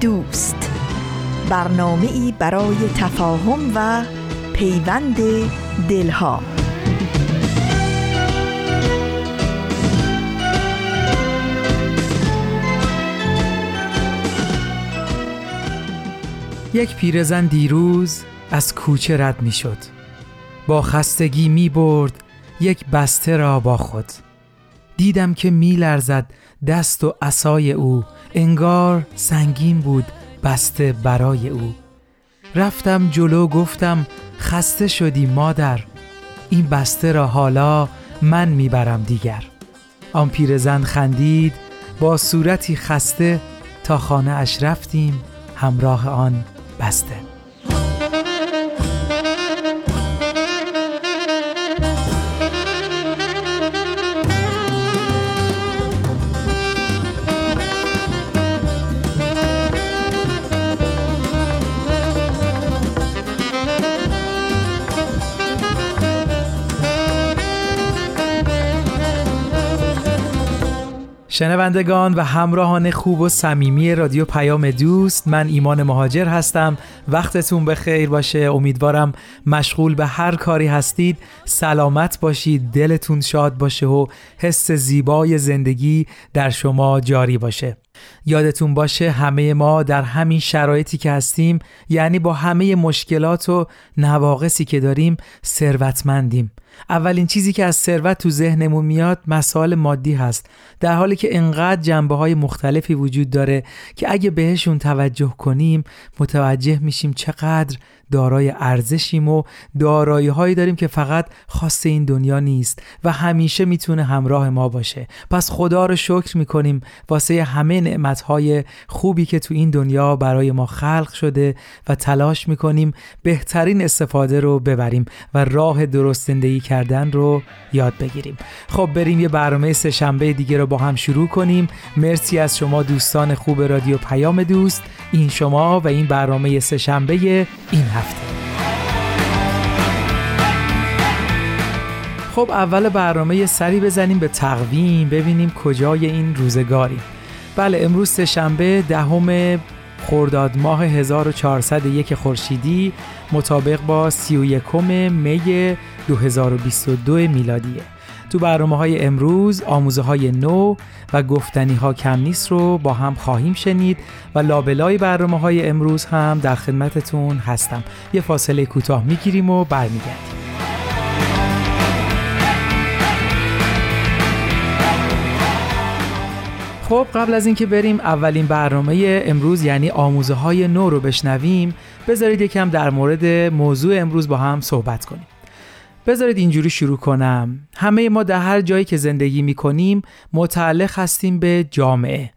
دوست. برنامه ای برای تفاهم و پیوند دلها. یک پیرزن دیروز از کوچه رد می شد با خستگی می برد یک بسته را با خود. دیدم که می لرزد دست و عصای او انگار سنگین بود بسته برای او. رفتم جلو گفتم خسته شدی مادر این بسته را حالا من می‌برم دیگر. آن پیرزن خندید با صورتی خسته تا خانه اش رفتیم همراه آن بسته. شنوندگان و همراهان خوب و صمیمی رادیو پیام دوست من ایمان مهاجر هستم. وقتتون به خیر باشه. امیدوارم مشغول به هر کاری هستید. سلامت باشید. دلتون شاد باشه و حس زیبای زندگی در شما جاری باشه. یادتون باشه همه ما در همین شرایطی که هستیم یعنی با همه مشکلات و نواقصی که داریم ثروتمندیم. اولین چیزی که از ثروت تو ذهنمون میاد مسائل مادی هست. در حالی که انقدر جنبه های مختلفی وجود داره که اگه بهشون توجه کنیم متوجه میشیم چقدر دارای ارزشیم و دارایی هایی داریم که فقط خاص این دنیا نیست و همیشه می‌تونه همراه ما باشه. پس خدا رو شکر می‌کنیم واسه همه نعمت های خوبی که تو این دنیا برای ما خلق شده و تلاش می‌کنیم بهترین استفاده رو ببریم و راه درست زندگی کردن رو یاد بگیریم. خب بریم یه برنامه سه شنبه دیگه رو با هم شروع کنیم. مرسی از شما دوستان خوب رادیو پیام دوست. این شما و این برنامه سه شنبه این هفته. خب اول برنامه سری بزنیم به تقویم ببینیم کجای این روزگاری. بله امروز شنبه دهم خرداد ماه 1401 خورشیدی مطابق با 31 می 2022 میلادیه. تو برنامه های امروز آموزه های نو و گفتنی ها کم نیست رو با هم خواهیم شنید و لابلای برنامه های امروز هم در خدمتتون هستم. یه فاصله کوتاه می‌گیریم و برمیگردیم. خب قبل از اینکه بریم اولین برنامه امروز یعنی آموزه های نو رو بشنویم. بذارید یکم در مورد موضوع امروز با هم صحبت کنیم. بذارید اینجوری شروع کنم. همه ما در هر جایی که زندگی می کنیم متعلق هستیم به جامعه.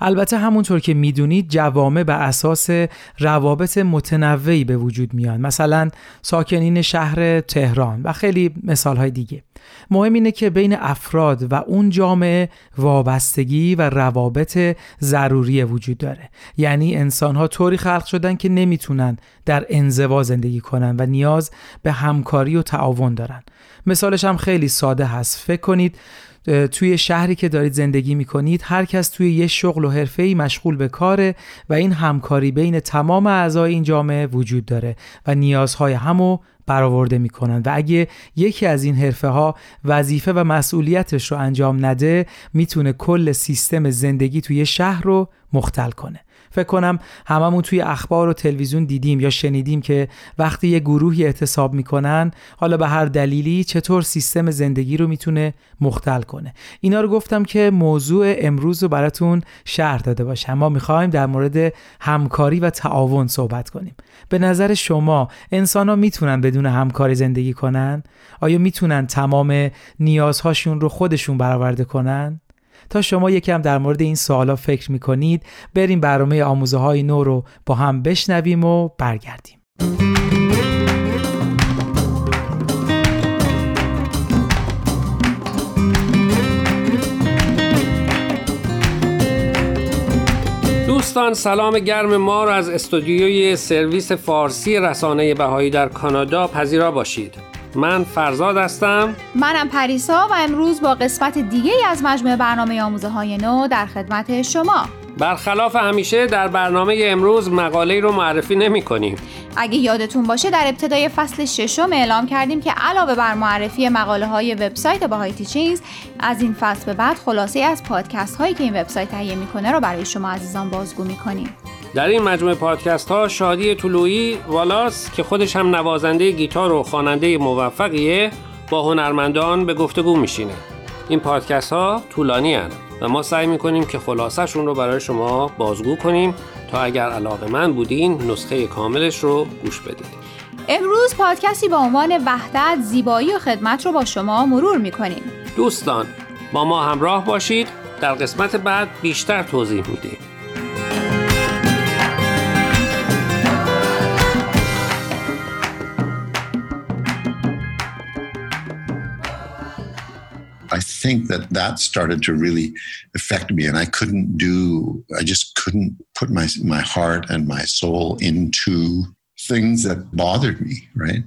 البته همونطور که می‌دونید جوامع به اساس روابط متنوعی به وجود میان. مثلا ساکنین شهر تهران و خیلی مثال های دیگه. مهم اینه که بین افراد و اون جامعه وابستگی و روابط ضروری وجود داره. یعنی انسان ها طوری خلق شدن که نمی‌تونن در انزوا زندگی کنن و نیاز به همکاری و تعاون دارن. مثالش هم خیلی ساده هست. فکر کنید توی شهری که دارید زندگی می‌کنید هر کس توی یه شغل و حرفه‌ای مشغول به کاره و این همکاری بین تمام اعضای این جامعه وجود داره و نیازهای همو برآورده می‌کنن. و اگه یکی از این حرفه ها وظیفه و مسئولیتش رو انجام نده می‌تونه کل سیستم زندگی توی شهر رو مختل کنه. فکر کنم هممون توی اخبار و تلویزیون دیدیم یا شنیدیم که وقتی یه گروهی اعتصاب می‌کنن حالا به هر دلیلی چطور سیستم زندگی رو می‌تونه مختل کنه اینا رو گفتم که موضوع امروز رو براتون شهر داده باشه ما می‌خوایم در مورد همکاری و تعاون صحبت کنیم به نظر شما انسان ها می‌تونن بدون همکاری زندگی کنن؟ آیا می‌تونن تمام نیازهاشون رو خودشون برآورده کنن؟ تا شما یکم در مورد این سوالا فکر می‌کنید بریم برنامه آموزه های نو رو با هم بشنویم و برگردیم. دوستان سلام گرم ما را از استودیوی سرویس فارسی رسانه بهایی در کانادا پذیرا باشید. من فرزاد هستم. منم پریسا و امروز با قسمت دیگه از مجموعه برنامه آموزه های نو در خدمت شما. برخلاف همیشه در برنامه امروز مقاله رو معرفی نمی کنیم. اگه یادتون باشه در ابتدای فصل ششم اعلام کردیم که علاوه بر معرفی مقاله های وبسایت باهای تیچینگز از این فصل به بعد خلاصه از پادکست هایی که این وبسایت تهیه می‌کنه رو برای شما عزیزان بازگو می‌کنیم. در این مجموعه پادکست ها شادی طلویی والاس که خودش هم نوازنده گیتار و خواننده موفقیه با هنرمندان به گفتگو میشینه. این پادکست ها طولانی هن و ما سعی می‌کنیم که خلاصشون رو برای شما بازگو کنیم تا اگر علاقه من بودین نسخه کاملش رو گوش بدید. امروز پادکستی با عنوان وحدت زیبایی و خدمت رو با شما مرور می‌کنیم. دوستان با ما همراه باشید. در قسمت بعد بیشتر توضیح میدیم. think that that started to really affect me, and I couldn't do. I just couldn't put my my heart and my soul into things that bothered me, right?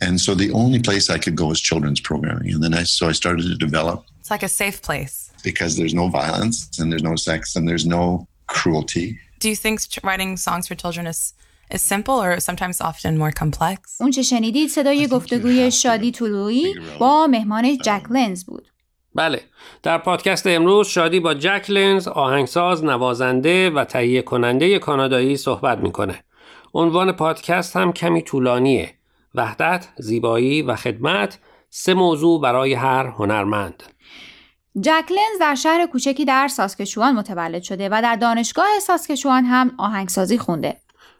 And so the only place I could go was children's programming, and then I so I started to develop. It's like a safe place because there's no violence and there's no sex and there's no cruelty. Do you think writing songs for children is is simple or sometimes often more complex. اون چه شنیدید صدای گفتگوی شادی طلویی با مهمان جک لنز بود. بله. در پادکست امروز شادی با جک لنز آهنگساز نوازنده و تهیه کننده کانادایی صحبت می‌کنه. عنوان پادکست هم کمی طولانیه. وحدت زیبایی و خدمت سه موضوع برای هر هنرمند. جک لنز در شهر کوچکی در ساسکچوان متولد شده و در دانشگاه ساسکچوان هم آهنگسازی خونده.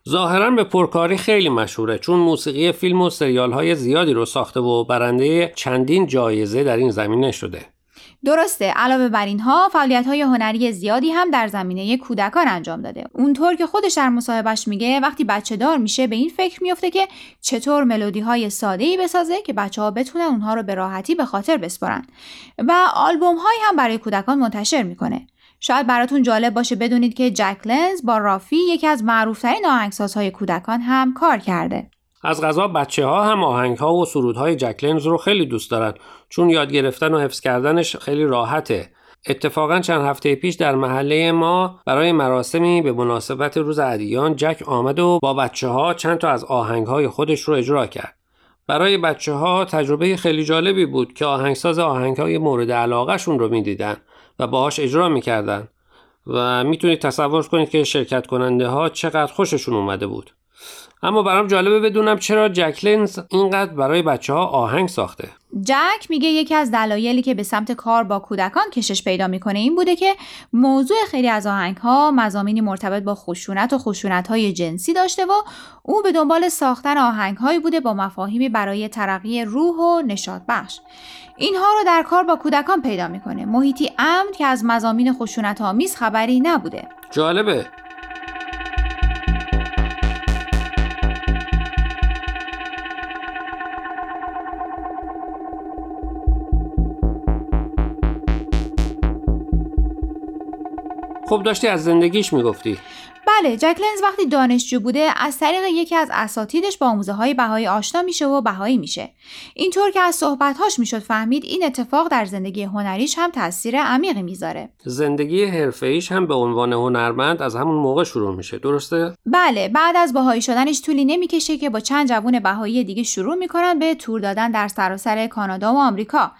ظاهرا به پرکاری خیلی مشهوره چون موسیقی فیلم و سریال های زیادی رو ساخته و برنده چندین جایزه در این زمینه شده. درسته علاوه بر اینها فعالیت های هنری زیادی هم در زمینه کودکان انجام داده. اونطور که خودش در مصاحبهش میگه وقتی بچه دار میشه به این فکر میفته که چطور ملودی های ساده ای بسازه که بچه ها بتونن اونها رو به راحتی به خاطر بسپارن. و آلبوم هایی هم برای کودکان منتشر می‌کنه. شاید براتون جالب باشه بدونید که جک لنز با رافی یکی از معروفترین آهنگسازهای کودکان هم کار کرده. از غذا بچه ها هم آهنگ ها و سرودهای جک لنز رو خیلی دوست دارن چون یاد گرفتن و حفظ کردنش خیلی راحته. اتفاقا چند هفته پیش در محله ما برای مراسمی به مناسبت روز ادیان جک آمد و با بچه ها چند تا از آهنگ های خودش رو اجرا کرد. برای بچه ها تجربه خیلی جالبی بود که آهنگساز آهنگ های مورد علاقهشون رو می‌دیدن و باهاش اجرا می‌کردن و می‌تونید تصور کنید که شرکت کننده ها چقدر خوششون اومده بود اما برام جالبه بدونم چرا جک لنز اینقدر برای بچه ها آهنگ ساخته. جک میگه یکی از دلایلی که به سمت کار با کودکان کشش پیدا می‌کنه این بوده که موضوع خیلی از آهنگ ها مزامینی مرتبط با خشونت و خشونت های جنسی داشته و او به دنبال ساختن آهنگ هایی بوده با مفاهیمی برای ترقی روح و نشاط بخش. اینها رو در کار با کودکان پیدا می‌کنه. محیطی امن که از مزامین خشونت آمیز خبری نبوده. جالبه. خب داشتی از زندگیش می‌گفتی. بله جک لنز وقتی دانشجو بوده از طریق یکی از اساتیدش با آموزه های بهایی آشنا میشه و بهایی میشه. اینطور که از صحبتهاش می‌شد فهمید این اتفاق در زندگی هنریش هم تاثیر عمیقی می‌ذاره. زندگی حرفه‌ایش هم به عنوان هنرمند از همون موقع شروع میشه درسته؟ بله بعد از بهایی شدنش طولی نمی‌کشه که با چند جوون بهایی دیگه شروع می‌کنن به تور دادن در سراسر کانادا و آمریکا.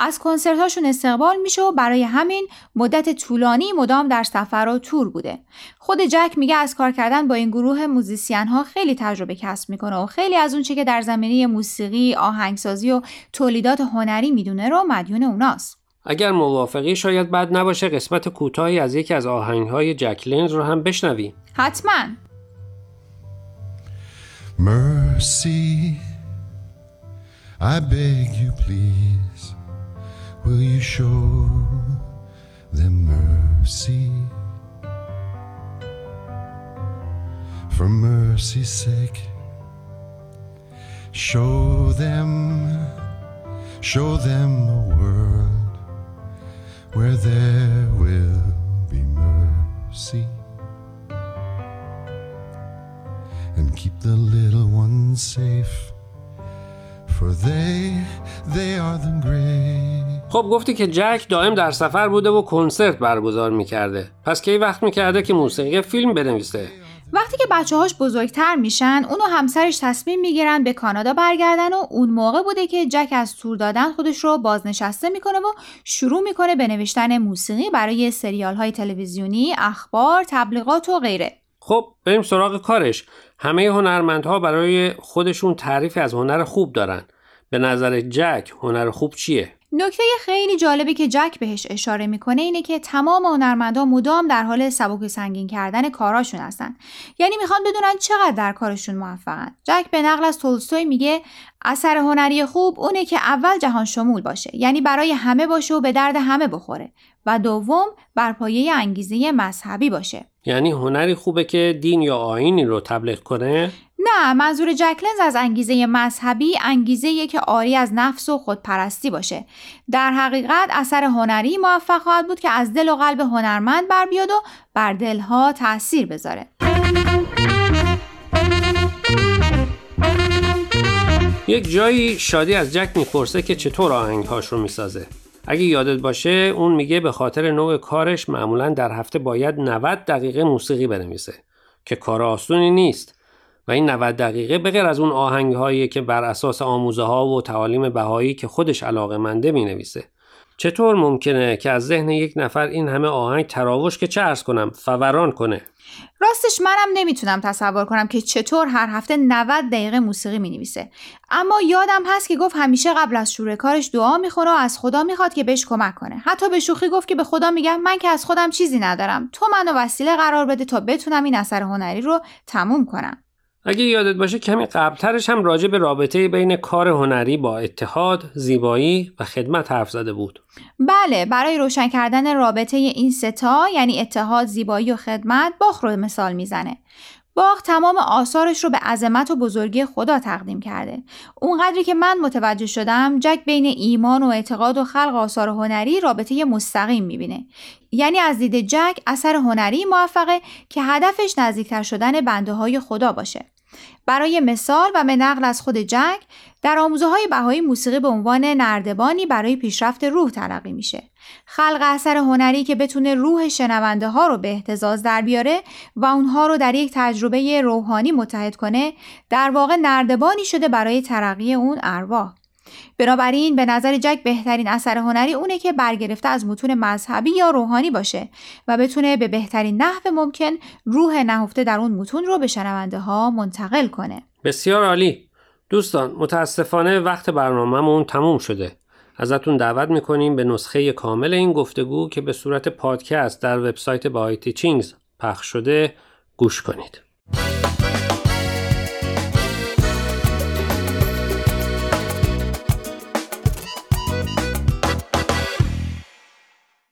از کنسرت هاشون استقبال میشه و برای همین مدت طولانی مدام در سفر و تور بوده. خود جک میگه از کار کردن با این گروه موزیسین ها خیلی تجربه کسب می‌کنه و خیلی از اون چه که در زمینه موسیقی آهنگسازی و تولیدات هنری می‌دونه رو مدیون اوناست. اگر موافقی شاید بد نباشه قسمت کوتاهی از یکی از آهنگ های جک لنز رو هم بشنویم حتما. Mercy, I beg you please, will you show them mercy. For mercy's sake, show them, show them a world where there will be mercy. And keep the little ones safe, for they, they are the great. خب گفتی که جک دائم در سفر بوده و کنسرت برگزار می‌کرده. پس کی وقت می‌کرده که موسیقی فیلم بنویسه؟ وقتی که بچه هاش بزرگتر میشن اون و همسرش تصمیم می‌گیرن به کانادا برگردن و اون موقع بوده که جک از تور دادن خودش رو بازنشسته می‌کنه و شروع می‌کنه به نوشتن موسیقی برای سریال های تلویزیونی، اخبار، تبلیغات و غیره. خب بریم سراغ کارش. همه هنرمندها برای خودشون تعریفی از هنر خوب دارن. به نظر جک هنر خوب چیه؟ نکته خیلی جالبی که جک بهش اشاره می‌کنه اینه که تمام هنرمندها مدام در حال سبک سنگین کردن کاراشون هستن. یعنی می‌خوان بدونن چقدر در کارشون موفقن. جک به نقل از تولستوی میگه اثر هنری خوب اونه که اول جهان شمول باشه. یعنی برای همه باشه و به درد همه بخوره. و دوم بر پایه انگیزه مذهبی باشه. یعنی هنری خوبه که دین یا آینی رو تبلیغ کنه؟ نه منظور جکلنز از انگیزه مذهبی انگیزه که آری از نفس و خودپرستی باشه. در حقیقت اثر هنری موفق خواهد بود که از دل و قلب هنرمند بر بیاد و بر دلها تاثیر بذاره. یک جایی شادی از جک می‌پرسه که چطور آهنگهاش رو می‌سازه. اگه یادت باشه اون میگه به خاطر نوع کارش معمولا در هفته باید 90 دقیقه موسیقی بنویسه که کار آسونی نیست. و این 90 دقیقه بغیر از اون آهنگ که بر اساس آموزه ها و تعالیم بهایی که خودش علاقه منده می نویسه. چطور ممکنه که از ذهن یک نفر این همه آهنگ تراوش که چه ارز کنم فوران کنه؟ راستش منم نمی‌تونم تصور کنم که چطور هر هفته 90 دقیقه موسیقی می نویسه اما یادم هست که گفت همیشه قبل از شروع کارش دعا می‌خوره و از خدا می‌خواد که بهش کمک کنه. حتی به شوخی گفت که به خدا میگم من که از خودم چیزی ندارم. تو منو وسیله قرار بده تا بتونم این اثر هنری رو تموم کنم. اگه یادت باشه کمی قبلترش هم راجع به رابطه بین کار هنری با اتحاد، زیبایی و خدمت حرف زده بود. بله، برای روشن کردن رابطه این ستا یعنی اتحاد، زیبایی و خدمت باخ رو مثال می‌زنه. باخ تمام آثارش رو به عظمت و بزرگی خدا تقدیم کرده. اونقدری که من متوجه شدم جک بین ایمان و اعتقاد و خلق آثار هنری رابطه مستقیم می‌بینه. یعنی از دید جک اثر هنری موفقه که هدفش نزدیکتر شدن بنده های خدا باشه. برای مثال و به نقل از خود جک در آموزه های بهایی موسیقی به عنوان نردبانی برای پیشرفت روح تلقی میشه. خلق اثر هنری که بتونه روح شنونده ها رو به احتزاز در بیاره و اونها رو در یک تجربه روحانی متحد کنه در واقع نردبانی شده برای ترقی اون ارواح. بنابراین به نظر جک بهترین اثر هنری اونه که برگرفته از متون مذهبی یا روحانی باشه و بتونه به بهترین نحو ممکن روح نهفته در اون متون رو به شنونده ها منتقل کنه. بسیار عالی. دوستان متاسفانه وقت برنامهمون تموم شده. ازتون دعوت می‌کنیم به نسخه کامل این گفتگو که به صورت پادکست در وبسایت بهای تیچینگز پخش شده گوش کنید.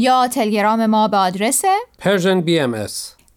یا تلگرام ما به آدرس Persian BMS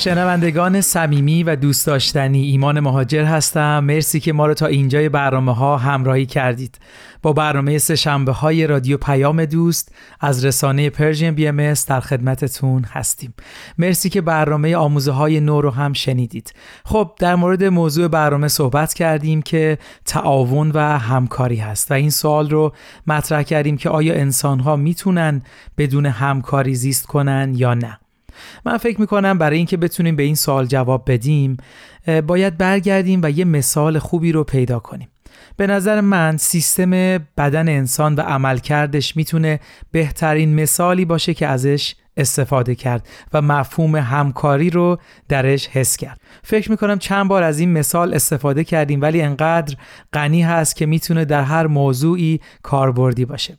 شنوندگان صمیمی و دوست داشتنی ایمان مهاجر هستم. مرسی که ما رو تا اینجای برنامه ها همراهی کردید. با برنامه سه شنبه های رادیو پیام دوست از رسانه پرژین بی ام در خدمتتون هستیم. مرسی که برنامه آموزه های نو رو هم شنیدید. خب در مورد موضوع برنامه صحبت کردیم که تعاون و همکاری هست و این سوال رو مطرح کردیم که آیا انسان ها می‌تونن بدون همکاری زیست کنن یا نه. من فکر می‌کنم برای اینکه بتونیم به این سوال جواب بدیم باید برگردیم و یه مثال خوبی رو پیدا کنیم. به نظر من سیستم بدن انسان و عملکردش می‌تونه بهترین مثالی باشه که ازش استفاده کرد و مفهوم همکاری رو درش حس کرد. فکر می‌کنم چند بار از این مثال استفاده کردیم ولی انقدر غنی هست که می‌تونه در هر موضوعی کاربردی باشه.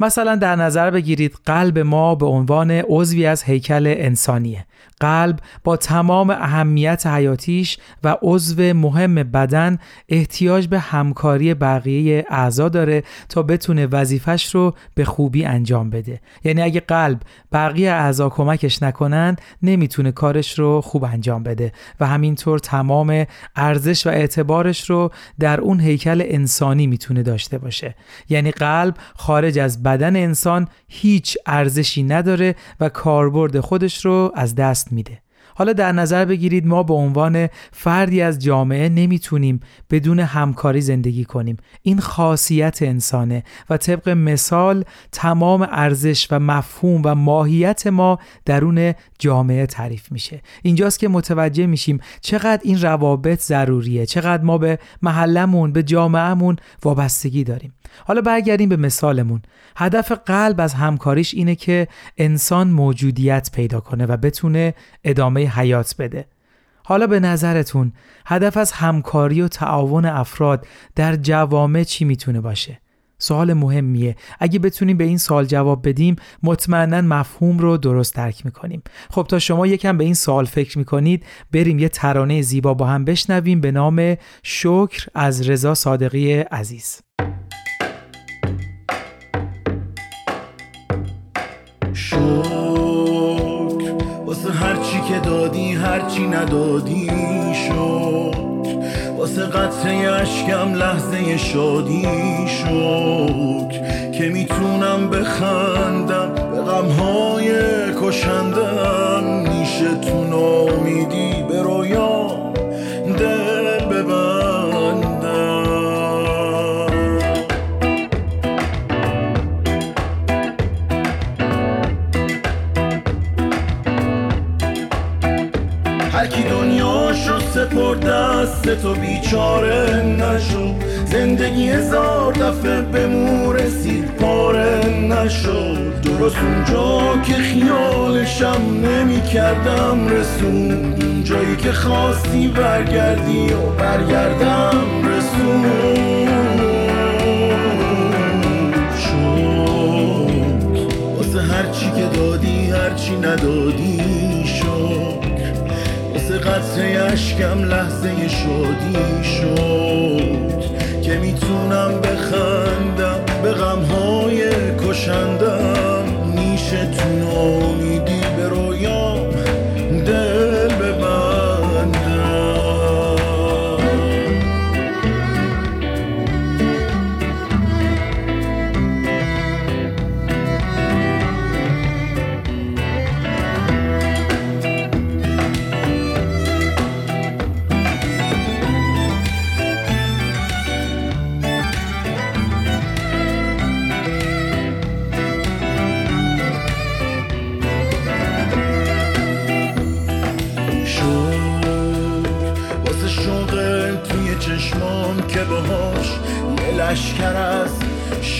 مثلا در نظر بگیرید قلب ما به عنوان عضوی از هیکل انسانیه. قلب با تمام اهمیت حیاتیش و عضو مهم بدن احتیاج به همکاری بقیه اعضا داره تا بتونه وظیفش رو به خوبی انجام بده. یعنی اگه قلب بقیه اعضا کمکش نکنن نمی‌تونه کارش رو خوب انجام بده و همینطور تمام ارزش و اعتبارش رو در اون هیکل انسانی می‌تونه داشته باشه. یعنی قلب خارج از بدن انسان هیچ ارزشی نداره و کاربرد خودش رو از دست میده. حالا در نظر بگیرید ما به عنوان فردی از جامعه نمی‌تونیم بدون همکاری زندگی کنیم. این خاصیت انسانه و طبق مثال تمام ارزش و مفهوم و ماهیت ما درون جامعه تعریف میشه. اینجاست که متوجه میشیم چقدر این روابط ضروریه چقدر ما به محلمون به جامعهمون وابستگی داریم. حالا برگردیم به مثالمون. هدف قلب از همکاریش اینه که انسان موجودیت پیدا کنه و بتونه ادامه حیات بده. حالا به نظرتون هدف از همکاری و تعاون افراد در جوامع چی می‌تونه باشه؟ سوال مهمیه. اگه بتونیم به این سوال جواب بدیم مطمئنا مفهوم رو درست درک می‌کنیم. خب تا شما یکم به این سوال فکر می‌کنید بریم یه ترانه زیبا با هم بشنویم به نام شکر از رضا صادقی عزیز. شکر. واسه هرچی که دادی هرچی ندادی شکر. واسه قطره اشکم لحظه شادی شکر. که می‌تونم بخندم به غمهای کشندم. نیشه تو نامیدی سپرد دست تو بیچاره نشو. زندگی هزار دفعه به مو رسید پاره نشو. درست اونجا که خیالشم نمی کردم رسون. جایی که خواستی برگردی و برگردم رسون. شد. واسه هرچی که دادی هرچی ندادی. قطره اشکم لحظه شادی شد که می‌تونم بخندم به غمهای کشندم. نیشه تو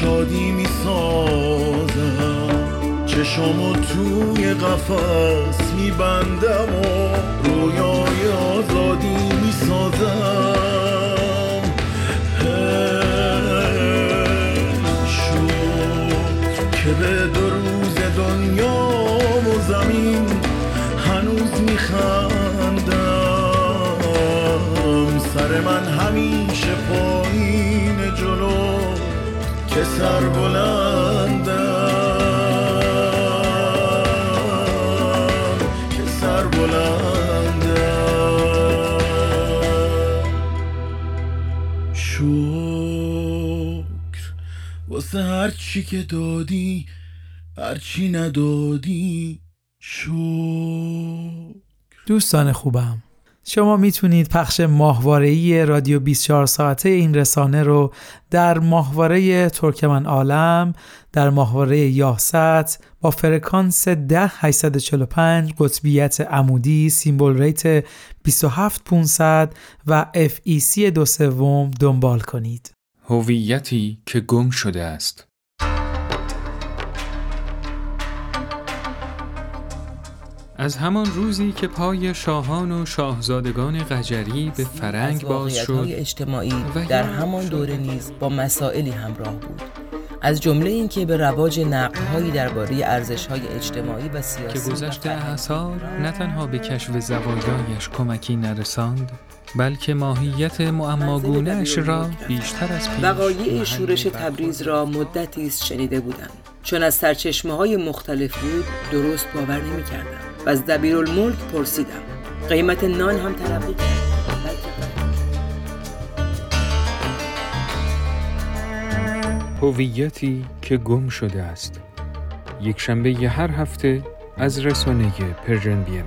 شادی می‌سازم. چشامو توی قفس میبندم و رویای آزادی می‌سازم. شد که به دو روز دنیا و زمین هنوز میخندم. سر من همیشه پایین جلو. که سر بلندم که سر بلندم. شکر واسه هر چی که دادی هر چی ندادی. شکر. دوستان خوبم. شما می‌تونید پخش ماهواره‌ای رادیو 24 ساعته این رسانه رو در ماهواره ترکمن عالم در ماهواره یاست با فرکانس 10845 قطبیت عمودی سیمبل ریت 27500 و FEC دو سوم دنبال کنید. هویتی که گم شده است. از همان روزی که پای شاهان و شاهزادگان قجری به فرنگ باز شد اجتماعی در همان دوره نیز با مسائلی همراه بود. از جمله اینکه به رواج نقدهایی درباره ارزش‌های اجتماعی و سیاسی که گذشت اعثار نه تنها به کشف زوایایش کمکی نرساند بلکه ماهیت معماگونهش را بیشتر از پیش وقایع شورش تبریز را مدتی است شنیده بودم. چون از سرچشمه های مختلف بود درست باور نمی کردم و از دبیرالملک پرسیدم. قیمت نان هم تلقی کرد. هویتی که گم شده است. یک شنبه ی هر هفته از رسانه پرژن بی ام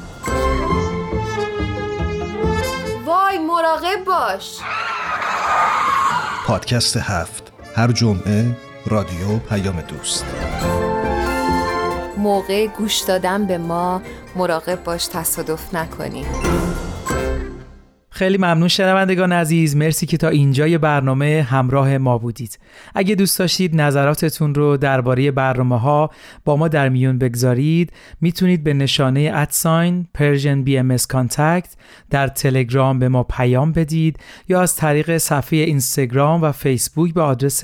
مراقب باش. پادکست هفت. هر جمعه رادیو پیام دوست. موقع گوش دادن به ما مراقب باش تصادف نکنی. خیلی ممنون شنوندگان عزیز. مرسی که تا اینجای برنامه همراه ما بودید. اگه دوست داشتید نظراتتون رو درباره برنامه ها با ما در میون بگذارید می‌تونید به نشانه ادساین Persian BMS Contact در تلگرام به ما پیام بدید یا از طریق صفحه اینستاگرام و فیسبوک به آدرس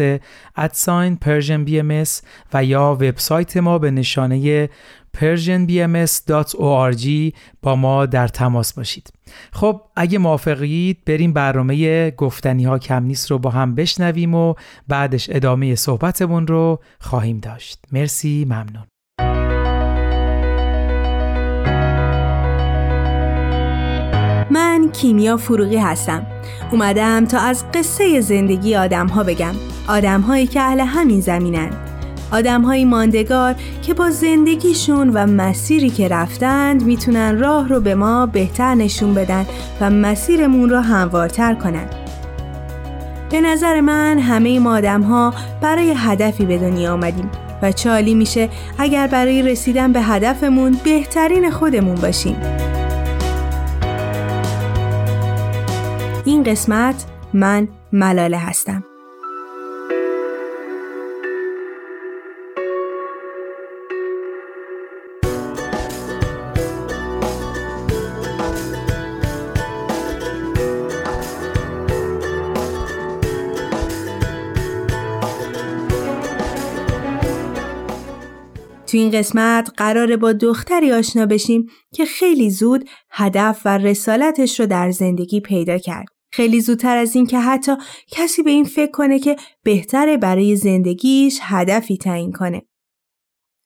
ادساین Persian BMS و یا وبسایت ما به نشانه persianbms.org با ما در تماس باشید. خب اگه موافقید بریم برنامه گفتنی ها کم نیست رو با هم بشنویم و بعدش ادامه صحبتمون رو خواهیم داشت. مرسی ممنون. من کیمیا فروغی هستم. اومدم تا از قصه زندگی آدم ها بگم. آدم هایی که اهل همین زمینن. آدم های ماندگار که با زندگیشون و مسیری که رفتند می‌تونن راه رو به ما بهتر نشون بدن و مسیرمون رو هموارتر کنن. به نظر من همه ما آدم ها برای هدفی به دنیا آمدیم و چالی میشه اگر برای رسیدن به هدفمون بهترین خودمون باشیم. این قسمت من ملاله هستم. تو این قسمت قراره با دختری آشنا بشیم که خیلی زود هدف و رسالتش رو در زندگی پیدا کرد. خیلی زودتر از این که حتی کسی به این فکر کنه که بهتره برای زندگیش هدفی تعیین کنه.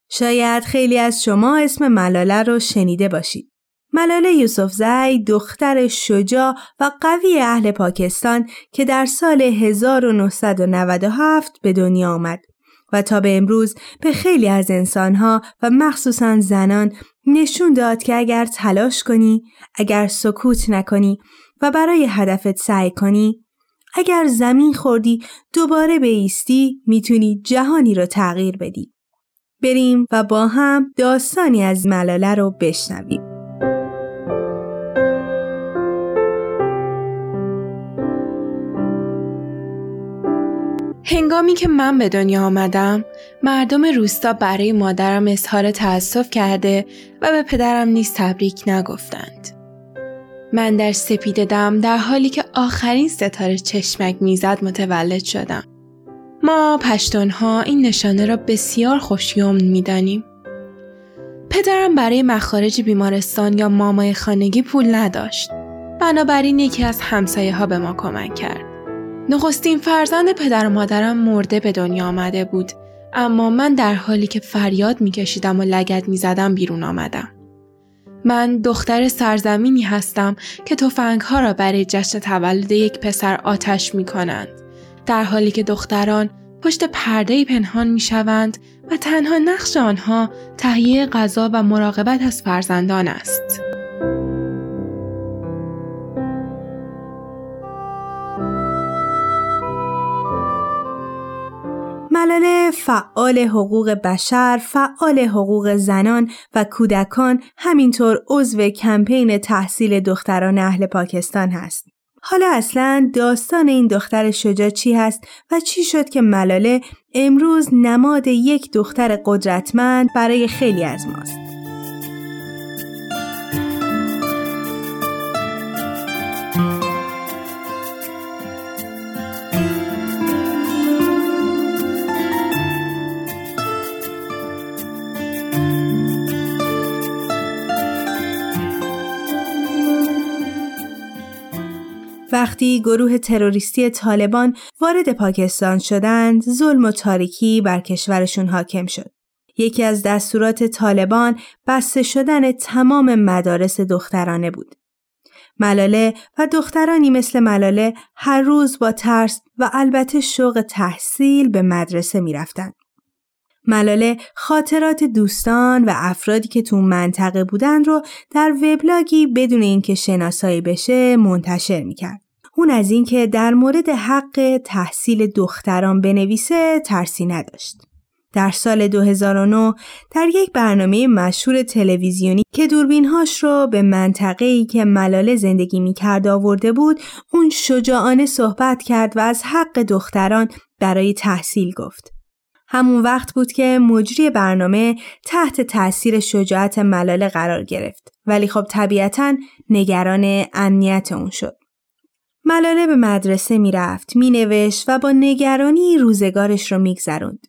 شاید خیلی از شما اسم ملاله رو شنیده باشید. ملاله یوسفزی دختر شجاع و قوی اهل پاکستان که در سال 1997 به دنیا آمد. و تا به امروز به خیلی از انسانها و مخصوصا زنان نشون داد که اگر تلاش کنی، اگر سکوت نکنی و برای هدفت سعی کنی، اگر زمین خوردی دوباره بیستی می‌تونی جهانی رو تغییر بدی. بریم و با هم داستانی از ملاله رو بشنویم. هنگامی که من به دنیا آمدم مردم روستا برای مادرم اظهار تأسف کرده و به پدرم نیز تبریک نگفتند. من در سپید دم در حالی که آخرین ستاره چشمک می‌زد متولد شدم. ما پشتونها این نشانه را بسیار خوشیوم می‌دانیم. پدرم برای مخارج بیمارستان یا مامای خانگی پول نداشت. بنابراین یکی از همسایه ها به ما کمک کرد. نخستین فرزند پدر و مادرم مرده به دنیا آمده بود اما من در حالی که فریاد میکشیدم و لگت می‌زدم بیرون آمدم. من دختر سرزمینی هستم که توفنگ ها را برای جشن تولد یک پسر آتش می کنند. در حالی که دختران پشت پرده پنهان می شوند و تنها نقش آنها تهیه غذا و مراقبت از فرزندان است. ملاله فعال حقوق بشر، فعال حقوق زنان و کودکان همینطور عضو کمپین تحصیل دختران اهل پاکستان هست. حالا اصلا داستان این دختر شجاع چی هست و چی شد که ملاله امروز نماد یک دختر قدرتمند برای خیلی از ماست. وقتی گروه تروریستی طالبان وارد پاکستان شدند، ظلم و تاریکی بر کشورشون حاکم شد. یکی از دستورات طالبان بسته شدن تمام مدارس دخترانه بود. ملاله و دخترانی مثل ملاله هر روز با ترس و البته شوق تحصیل به مدرسه می رفتن. ملاله خاطرات دوستان و افرادی که تو منطقه بودن رو در وبلاگی بدون اینکه شناسایی بشه منتشر می‌کرد. اون از اینکه در مورد حق تحصیل دختران بنویسه ترسی نداشت. در سال 2009 در یک برنامه مشهور تلویزیونی که دوربینهاش رو به منطقه ای که ملاله زندگی می‌کرد آورده بود اون شجاعانه صحبت کرد و از حق دختران برای تحصیل گفت. همون وقت بود که مجری برنامه تحت تاثیر شجاعت ملاله قرار گرفت ولی خب طبیعتا نگران امنیت اون شد. ملاله به مدرسه می‌رفت، مینوشت و با نگرانی روزگارش رو میگذروند.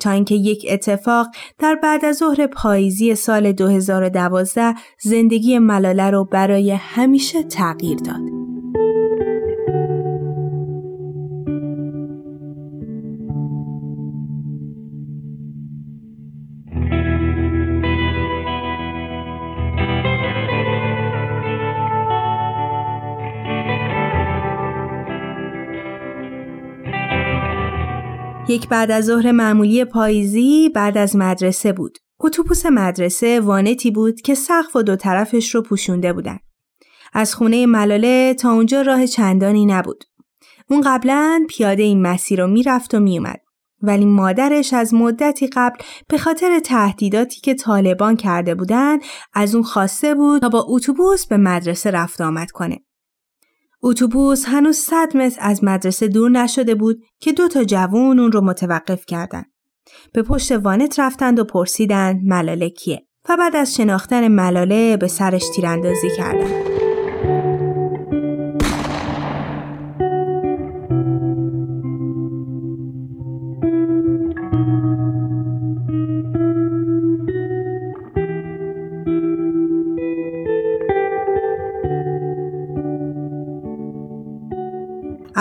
تا اینکه یک اتفاق در بعد از ظهر پاییزی سال 2012 زندگی ملاله رو برای همیشه تغییر داد. یک بعد از ظهر معمولی پاییزی بعد از مدرسه بود. اتوبوس مدرسه وانتی بود که سقف و دو طرفش رو پوشونده بودن. از خونه ملاله تا اونجا راه چندانی نبود. اون قبلا پیاده این مسیر رو می‌رفت و میومد. ولی مادرش از مدتی قبل به خاطر تهدیداتی که طالبان کرده بودن از اون خواسته بود تا با اتوبوس به مدرسه رفت آمد کنه. اتوبوس هنوز صد متر از مدرسه دور نشده بود که دو تا جوون اون رو متوقف کردند. به پشت وانت رفتند و پرسیدند ملاله کیه و بعد از شناختن ملاله به سرش تیراندازی کردند.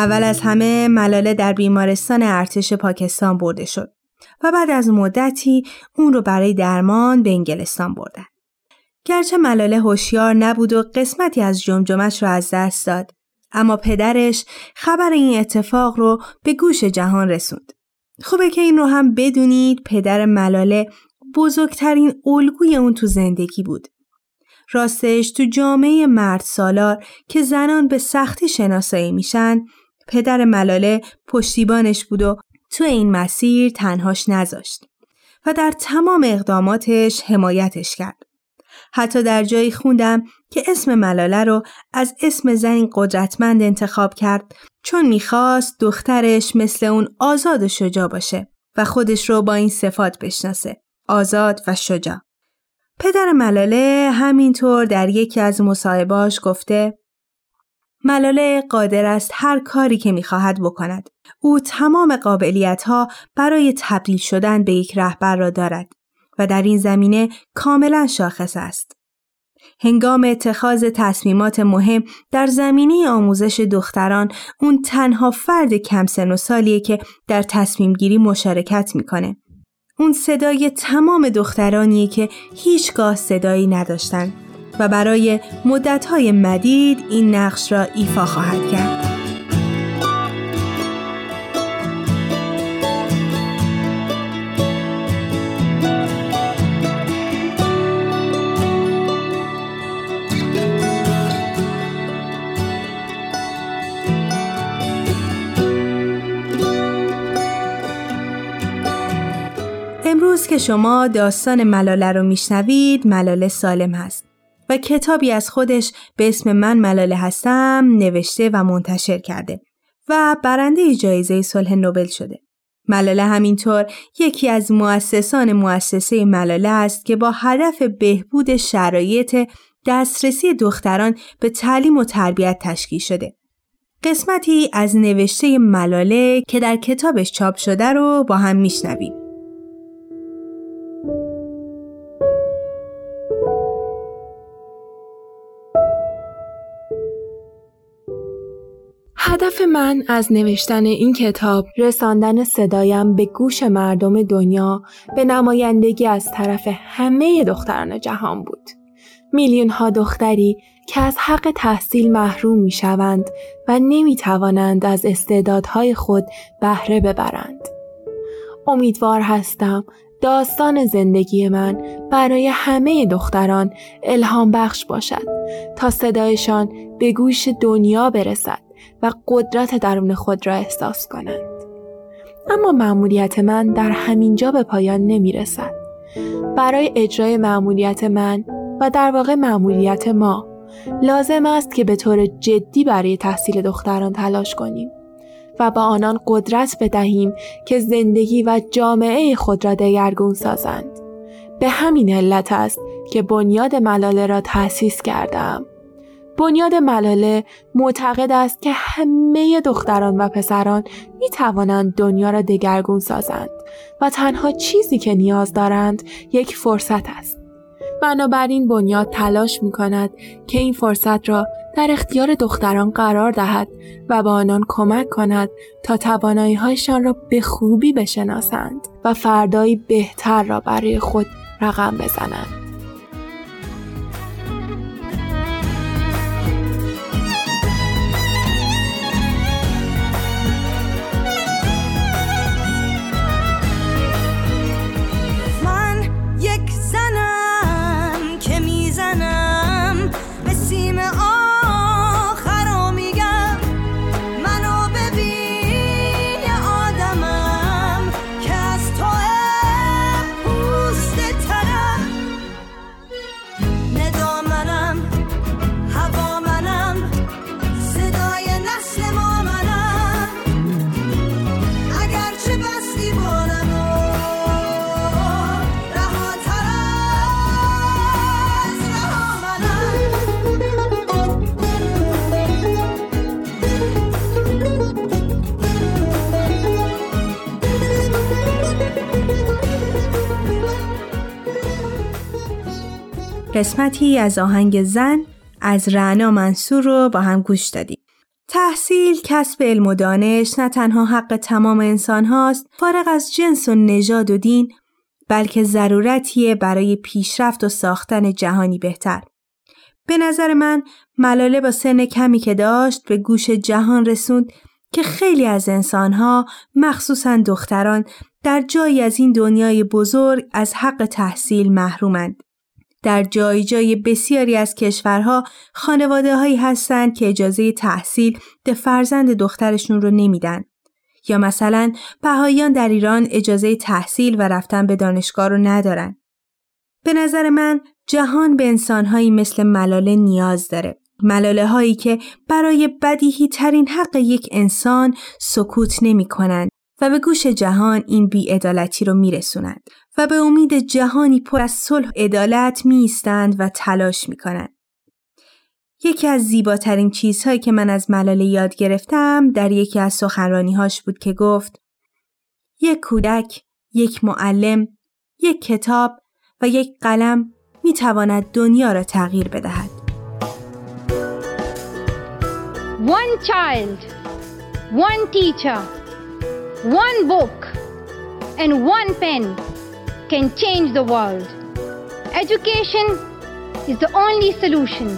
اول از همه ملاله در بیمارستان ارتش پاکستان برده شد و بعد از مدتی اون رو برای درمان به انگلستان بردن. گرچه ملاله هوشیار نبود و قسمتی از جمجمش رو از دست داد اما پدرش خبر این اتفاق رو به گوش جهان رسوند. خوبه که این رو هم بدونید پدر ملاله بزرگترین الگوی اون تو زندگی بود. راستش تو جامعه مرد سالار که زنان به سختی شناسایی میشن پدر ملاله پشتیبانش بود و تو این مسیر تنهاش نذاشت و در تمام اقداماتش حمایتش کرد. حتی در جایی خوندم که اسم ملاله رو از اسم زنی قدرتمند انتخاب کرد چون می‌خواست دخترش مثل اون آزاد و شجاع باشه و خودش رو با این صفات بشناسه. آزاد و شجاع. پدر ملاله همینطور در یکی از مصاحباش گفته ملاله قادر است هر کاری که می‌خواهد بکند. او تمام قابلیت ها برای تبدیل شدن به یک رهبر را دارد و در این زمینه کاملا شاخص است. هنگام اتخاذ تصمیمات مهم در زمینه آموزش دختران اون تنها فرد کم سن و سالیه که در تصمیم گیری مشارکت می‌کنه. اون صدای تمام دخترانیه که هیچگاه صدایی نداشتن و برای مدتهای مدید این نقش را ایفا خواهد کرد. امروز که شما داستان ملاله رو میشنوید ملاله سالم هست و کتابی از خودش به اسم من ملاله هستم نوشته و منتشر کرده و برنده جایزه صلح نوبل شده. ملاله همینطور یکی از مؤسسان مؤسسه ملاله است که با هدف بهبود شرایط دسترسی دختران به تعلیم و تربیت تشکیل شده. قسمتی از نوشته ملاله که در کتابش چاپ شده رو با هم میشنویم. هدف من از نوشتن این کتاب رساندن صدایم به گوش مردم دنیا به نمایندگی از طرف همه دختران جهان بود. میلیون ها دختری که از حق تحصیل محروم می شوند و نمی توانند از استعدادهای خود بهره ببرند. امیدوار هستم داستان زندگی من برای همه دختران الهام بخش باشد تا صدایشان به گوش دنیا برسد و قدرت درون خود را احساس کنند. اما معمولیت من در همینجا به پایان نمی رسد. برای اجرای معمولیت من و در واقع معمولیت ما لازم است که به طور جدی برای تحصیل دختران تلاش کنیم و با آنان قدرت بدهیم که زندگی و جامعه خود را دگرگون سازند. به همین علت است که بنیاد ملاله را تأسیس کردم. بنیاد ملاله معتقد است که همه دختران و پسران می توانند دنیا را دگرگون سازند و تنها چیزی که نیاز دارند یک فرصت است. بنابراین بنیاد تلاش می کند که این فرصت را در اختیار دختران قرار دهد و به آنان کمک کند تا توانایی هایشان را به خوبی بشناسند و فردایی بهتر را برای خود رقم بزنند. قسمتی از آهنگ زن از رعنا منصور رو با هم گوش دادیم. تحصیل، کسب علم و دانش نه تنها حق تمام انسان هاست فارغ از جنس و نژاد و دین بلکه ضرورتیه برای پیشرفت و ساختن جهانی بهتر. به نظر من ملاله با سن کمی که داشت به گوش جهان رسوند که خیلی از انسانها مخصوصا دختران در جایی از این دنیای بزرگ از حق تحصیل محرومند. در جای جای بسیاری از کشورها خانواده هایی هستند که اجازه تحصیل به فرزند دخترشون رو نمیدن. یا مثلا بهاییان در ایران اجازه تحصیل و رفتن به دانشگاه رو ندارن. به نظر من جهان به انسانهایی مثل ملاله نیاز داره. ملاله هایی که برای بدیهی ترین حق یک انسان سکوت نمی کنند و به گوش جهان این بیعدالتی رو میرسونند و به امید جهانی پر از صلح عدالت می و تلاش می کنند. یکی از زیباترین چیزهایی که من از ملاله یاد گرفتم در یکی از سخنرانیهاش بود که گفت یک کودک، یک معلم، یک کتاب و یک قلم می تواند دنیا را تغییر بدهد. One child, one teacher, one book and one pen can change the world. Education is the only solution.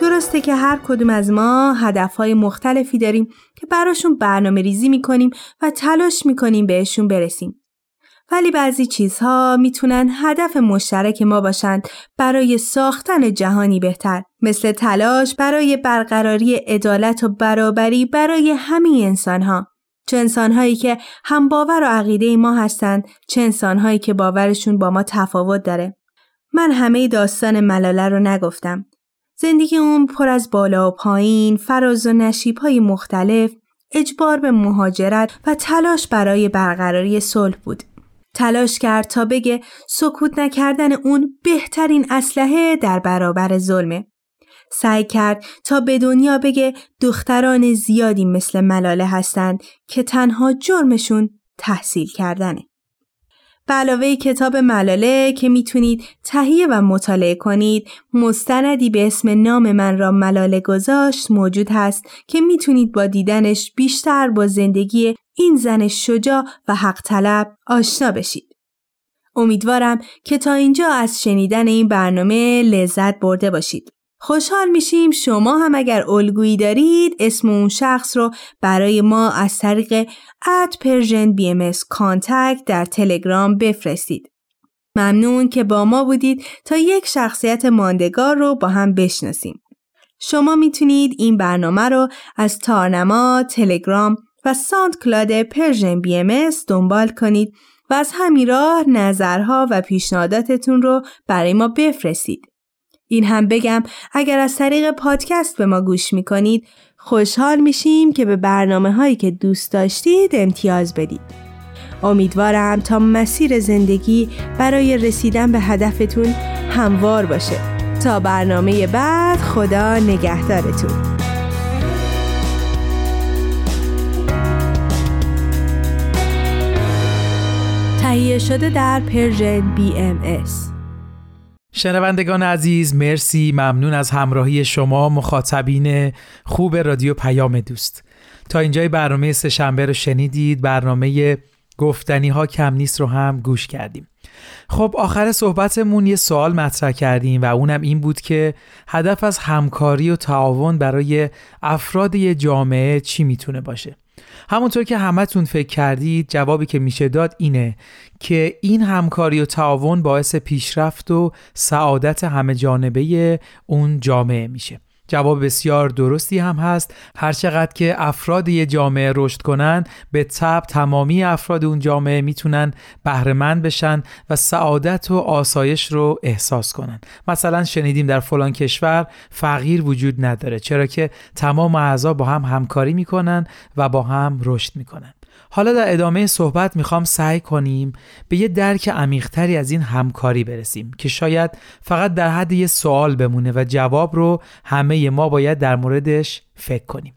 درسته که هر کدوم از ما هدفهای مختلفی داریم که براشون برنامه ریزی می‌کنیم و تلاش می‌کنیم بهشون برسیم. ولی بعضی چیزها می‌تونن هدف مشترک ما باشند برای ساختن جهانی بهتر مثل تلاش برای برقراری عدالت و برابری برای همه انسانها چه انسانهایی که هم باور و عقیده ما هستند چه انسانهایی که باورشون با ما تفاوت داره. من همه داستان ملاله رو نگفتم. زندگی اون پر از بالا و پایین فراز و نشیب های مختلف اجبار به مهاجرت و تلاش برای برقراری صلح بود. تلاش کرد تا بگه سکوت نکردن اون بهترین اسلحه در برابر ظلمه. سعی کرد تا به دنیا بگه دختران زیادی مثل ملاله هستند که تنها جرمشون تحصیل کردنه. به علاوه کتاب ملاله که می‌تونید تهیه و مطالعه کنید مستندی به اسم نام من را ملاله گذاشت موجود هست که می‌تونید با دیدنش بیشتر با زندگی این زن شجاع و حق طلب آشنا بشید. امیدوارم که تا اینجا از شنیدن این برنامه لذت برده باشید. خوشحال میشیم شما هم اگر الگویی دارید اسم اون شخص رو برای ما از طریق at Persian BMS در تلگرام بفرستید. ممنون که با ما بودید تا یک شخصیت ماندگار رو با هم بشناسیم. شما می‌تونید این برنامه رو از تارنما، تلگرام و SoundCloud Persian BMS دنبال کنید و از همین راه نظرها و پیشنهاداتتون رو برای ما بفرستید. این هم بگم اگر از طریق پادکست به ما گوش می‌کنید خوشحال میشیم که به برنامه هایی که دوست داشتید امتیاز بدید. امیدوارم تا مسیر زندگی برای رسیدن به هدفتون هموار باشه. تا برنامه بعد خدا نگهدارتون. تهیه شده در پرژن BMS شنوندگان عزیز مرسی. ممنون از همراهی شما مخاطبین خوب رادیو پیام دوست. تا اینجای برنامه سه شنبه رو شنیدید. برنامه گفتنی ها کم نیست رو هم گوش کردیم. خب آخر صحبتمون یه سوال مطرح کردیم و اونم این بود که هدف از همکاری و تعاون برای افراد یه جامعه چی می‌تونه باشه؟ همونطور که همتون فکر کردید جوابی که میشه داد اینه که این همکاری و تعاون باعث پیشرفت و سعادت همه جانبه اون جامعه میشه. جواب بسیار درستی هم هست. هرچقدر که افراد یه جامعه رشد کنن به تب تمامی افراد اون جامعه می‌تونن بهرهمند بشن و سعادت و آسایش رو احساس کنن. مثلا شنیدیم در فلان کشور فقیر وجود نداره چرا که تمام اعضا با هم همکاری می‌کنن و با هم رشد می‌کنن. حالا در ادامه صحبت می‌خوام سعی کنیم به یه درک عمیقتری از این همکاری برسیم که شاید فقط در حد یه سوال بمونه و جواب رو همه ما باید در موردش فکر کنیم.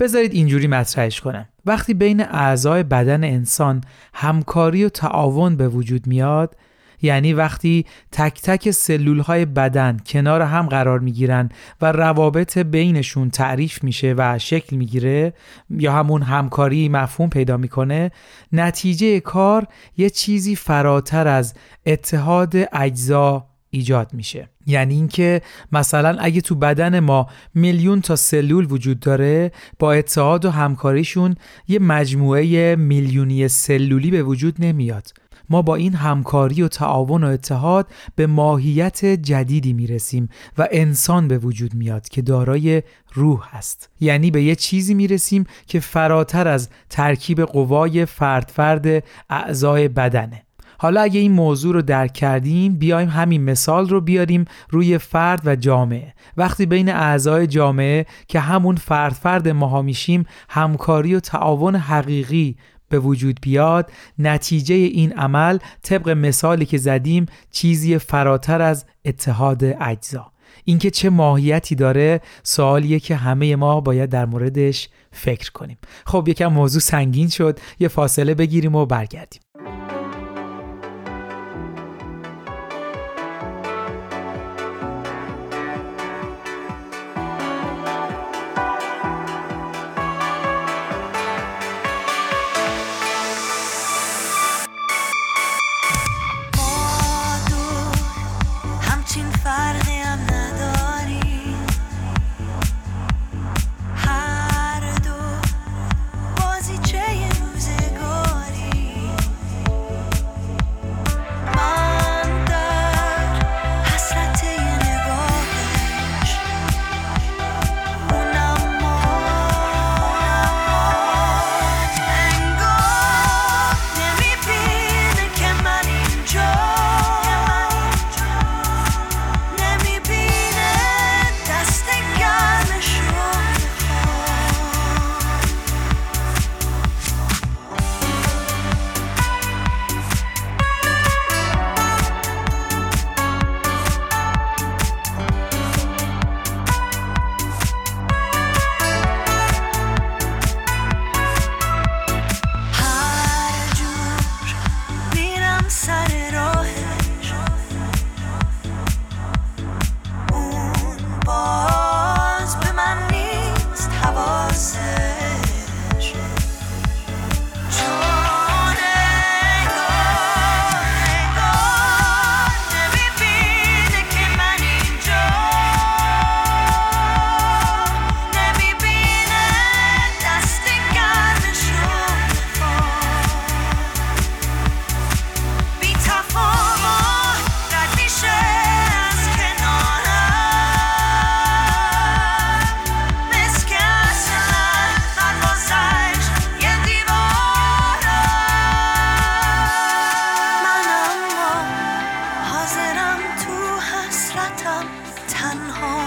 بذارید اینجوری مطرحش کنم. وقتی بین اعضای بدن انسان همکاری و تعاون به وجود میاد یعنی وقتی تک تک سلول های بدن کنار هم قرار می گیرن و روابط بینشون تعریف میشه و شکل می‌گیره یا همون همکاری مفهوم پیدا می‌کنه نتیجه کار یه چیزی فراتر از اتحاد اجزا ایجاد میشه. یعنی اینکه مثلا اگه تو بدن ما میلیون تا سلول وجود داره با اتحاد و همکاریشون یه مجموعه میلیونی سلولی به وجود نمیاد. ما با این همکاری و تعاون و اتحاد به ماهیت جدیدی می‌رسیم و انسان به وجود میاد که دارای روح هست. یعنی به یه چیزی می‌رسیم که فراتر از ترکیب قوای فرد فرد اعضای بدنه. حالا اگه این موضوع رو درک کردیم بیایم همین مثال رو بیاریم روی فرد و جامعه. وقتی بین اعضای جامعه که همون فرد فرد ماها میشیم همکاری و تعاون حقیقی به وجود بیاد نتیجه این عمل طبق مثالی که زدیم چیزی فراتر از اتحاد اجزا. اینکه چه ماهیتی داره سوالیه که همه ما باید در موردش فکر کنیم. خب یکم موضوع سنگین شد یه فاصله بگیریم و برگردیم. Hai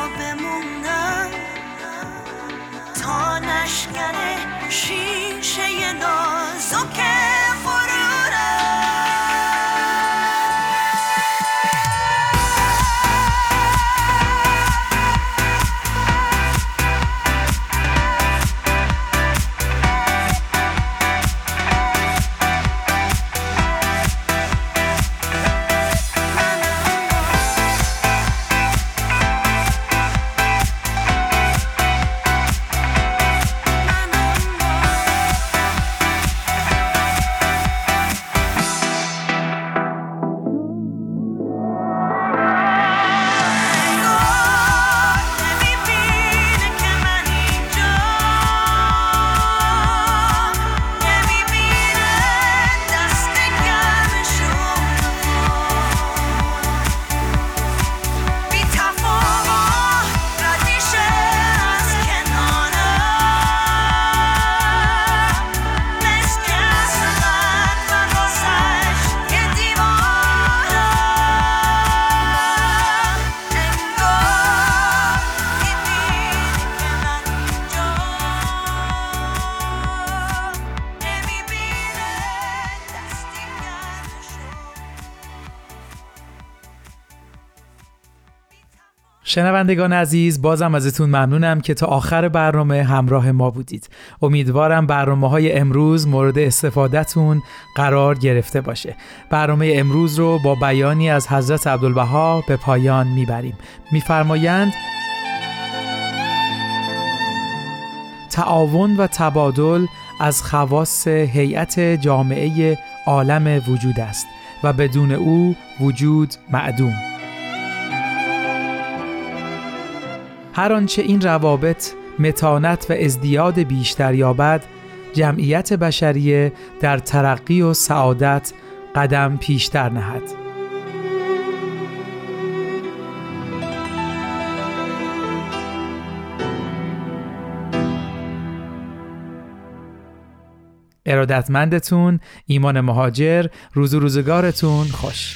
شنوندگان عزیز بازم ازتون ممنونم که تا آخر برنامه همراه ما بودید. امیدوارم برنامه های امروز مورد استفادهتون قرار گرفته باشه. برنامه امروز رو با بیانی از حضرت عبدالبها به پایان می‌بریم. میفرمایند تعاون و تبادل از خواص هیئت جامعه عالم وجود است و بدون او وجود معدوم. هر آنچه این روابط متانت و ازدیاد بیشتر یابد جمعیت بشریه در ترقی و سعادت قدم پیشتر نهد. ارادتمندتون ایمان مهاجر روز و روزگارتون خوش.